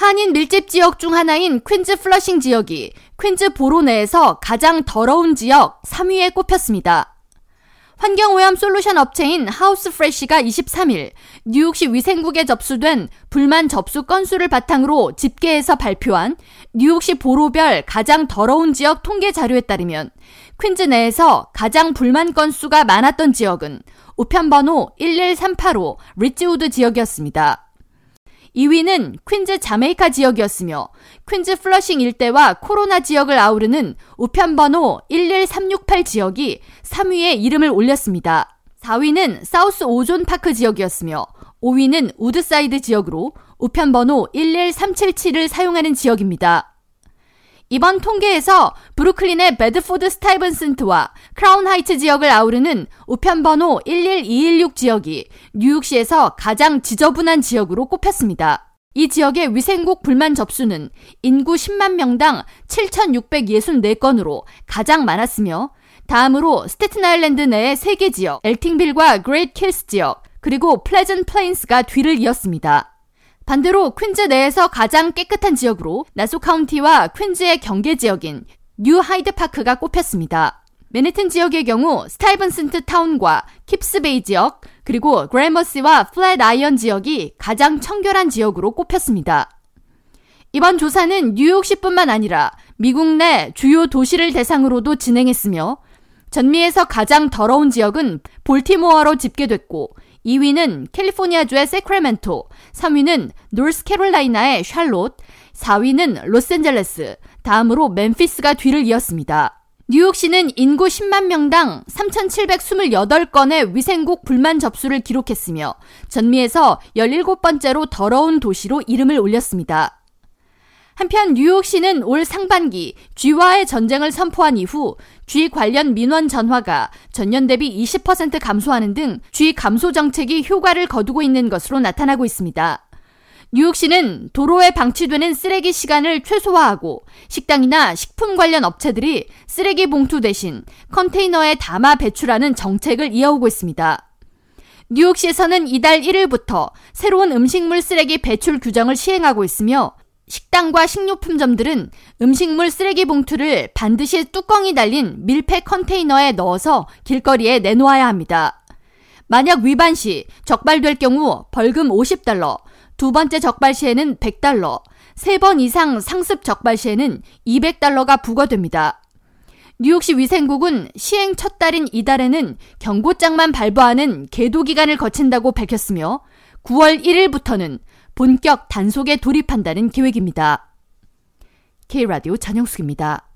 한인 밀집 지역 중 하나인 퀸즈 플러싱 지역이 퀸즈 borough 내에서 가장 더러운 지역 3위에 꼽혔습니다. 환경오염 솔루션 업체인 하우스 프레쉬가 23일 뉴욕시 위생국에 접수된 불만 접수 건수를 바탕으로 집계해서 발표한 뉴욕시 borough별 가장 더러운 지역 통계 자료에 따르면 퀸즈 내에서 가장 불만 건수가 많았던 지역은 우편번호 11385 리지우드 지역이었습니다. 2위는 퀸즈 자메이카 지역이었으며 퀸즈 플러싱 일대와 코로나 지역을 아우르는 우편번호 11368 지역이 3위에 이름을 올렸습니다. 4위는 사우스 오존 파크 지역이었으며 5위는 우드사이드 지역으로 우편번호 11377을 사용하는 지역입니다. 이번 통계에서 브루클린의 베드포드 스타이브슨트와 크라운 하이츠 지역을 아우르는 우편번호 11216 지역이 뉴욕시에서 가장 지저분한 지역으로 꼽혔습니다. 이 지역의 위생국 불만 접수는 인구 10만 명당 7,664건으로 가장 많았으며 다음으로 스테튼 아일랜드 내의 3개 지역, 엘팅빌과 그레이트 킬스 지역, 그리고 플레전트 플레인스가 뒤를 이었습니다. 반대로 퀸즈 내에서 가장 깨끗한 지역으로 나소 카운티와 퀸즈의 경계 지역인 뉴 하이드 파크가 꼽혔습니다. 맨해튼 지역의 경우 스타이브슨트 타운과 킵스베이 지역, 그리고 그래머시와 플랫 아이언 지역이 가장 청결한 지역으로 꼽혔습니다. 이번 조사는 뉴욕시뿐만 아니라 미국 내 주요 도시를 대상으로도 진행했으며 전미에서 가장 더러운 지역은 볼티모어로 집계됐고 2위는 캘리포니아주의 세크라멘토, 3위는 노스캐롤라이나의 샬롯, 4위는 로스앤젤레스, 다음으로 멤피스가 뒤를 이었습니다. 뉴욕시는 인구 10만 명당 3,728건의 위생국 불만 접수를 기록했으며 전미에서 17번째로 더러운 도시로 이름을 올렸습니다. 한편 뉴욕시는 올 상반기 쥐와의 전쟁을 선포한 이후 쥐 관련 민원 전화가 전년 대비 20% 감소하는 등 쥐 감소 정책이 효과를 거두고 있는 것으로 나타나고 있습니다. 뉴욕시는 도로에 방치되는 쓰레기 시간을 최소화하고 식당이나 식품 관련 업체들이 쓰레기 봉투 대신 컨테이너에 담아 배출하는 정책을 이어오고 있습니다. 뉴욕시에서는 이달 1일부터 새로운 음식물 쓰레기 배출 규정을 시행하고 있으며 식당과 식료품점들은 음식물 쓰레기 봉투를 반드시 뚜껑이 달린 밀폐 컨테이너에 넣어서 길거리에 내놓아야 합니다. 만약 위반 시 적발될 경우 벌금 50달러, 두 번째 적발 시에는 100달러, 세 번 이상 상습 적발 시에는 200달러가 부과됩니다. 뉴욕시 위생국은 시행 첫 달인 이달에는 경고장만 발부하는 계도 기간을 거친다고 밝혔으며 9월 1일부터는 본격 단속에 돌입한다는 계획입니다. K라디오 전영숙입니다.